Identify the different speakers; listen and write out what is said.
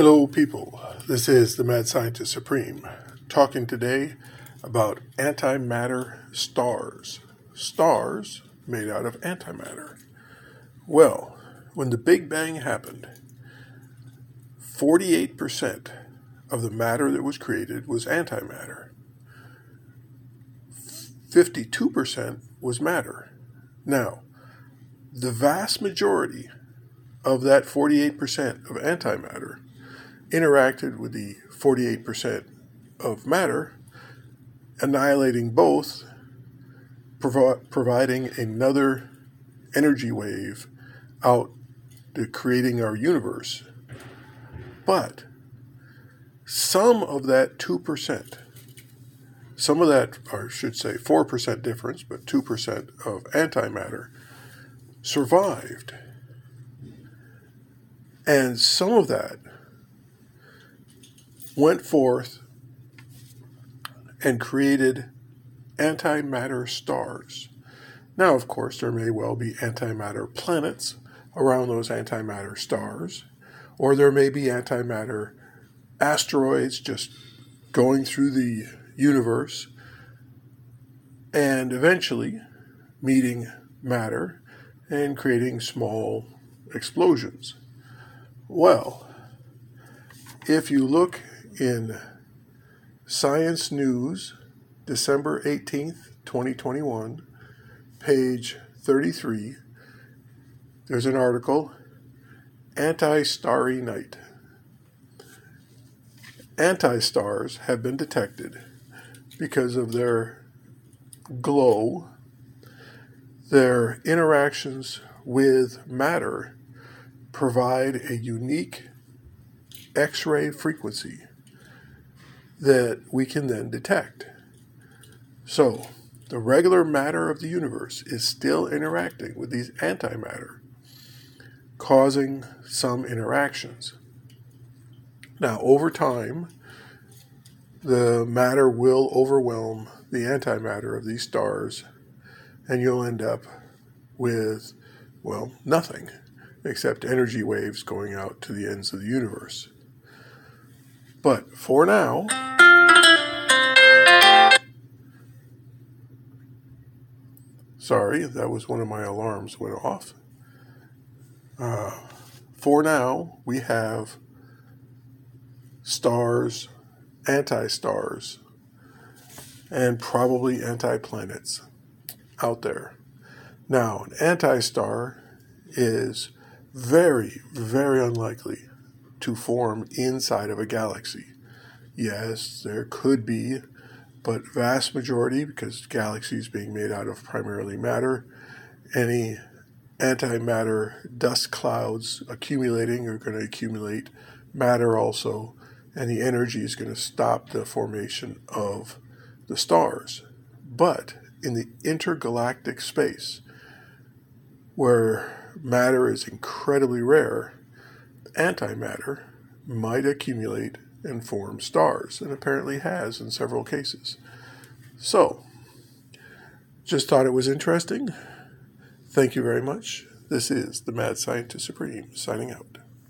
Speaker 1: Hello, people. This is the Mad Scientist Supreme talking today about antimatter stars. Stars made out of antimatter. Well, when the Big Bang happened, 48% of the matter that was created was antimatter, 52% was matter. Now, the vast majority of that 48% of antimatter interacted with the 48% of matter, annihilating both, provi- providing another energy wave out to creating our universe. But some of that 2%, some of that, or I should say 4% difference, but 2% of antimatter survived. And some of that went forth and created antimatter stars. Now, of course, there may well be antimatter planets around those antimatter stars, or there may be antimatter asteroids just going through the universe and eventually meeting matter and creating small explosions. Well, if you look in Science News, December 18th, 2021, page 33, there's an article Anti Starry Night. Anti stars have been detected because of their glow, their interactions with matter provide a unique X ray frequency that we can then detect. So, the regular matter of the universe is still interacting with these antimatter, causing some interactions. Now, over time, the matter will overwhelm the antimatter of these stars, and you'll end up with, well, nothing except energy waves going out to the ends of the universe. But for now, sorry, that was one of my alarms went off. Uh, for now, we have stars, anti stars, and probably anti planets out there. Now, an anti star is very, very unlikely to form inside of a galaxy. Yes, there could be, but vast majority, because galaxies being made out of primarily matter, any antimatter dust clouds accumulating are going to accumulate matter also, and the energy is going to stop the formation of the stars. But in the intergalactic space, where matter is incredibly rare, antimatter might accumulate and form stars, and apparently has in several cases. So, just thought it was interesting. Thank you very much. This is the Mad Scientist Supreme signing out.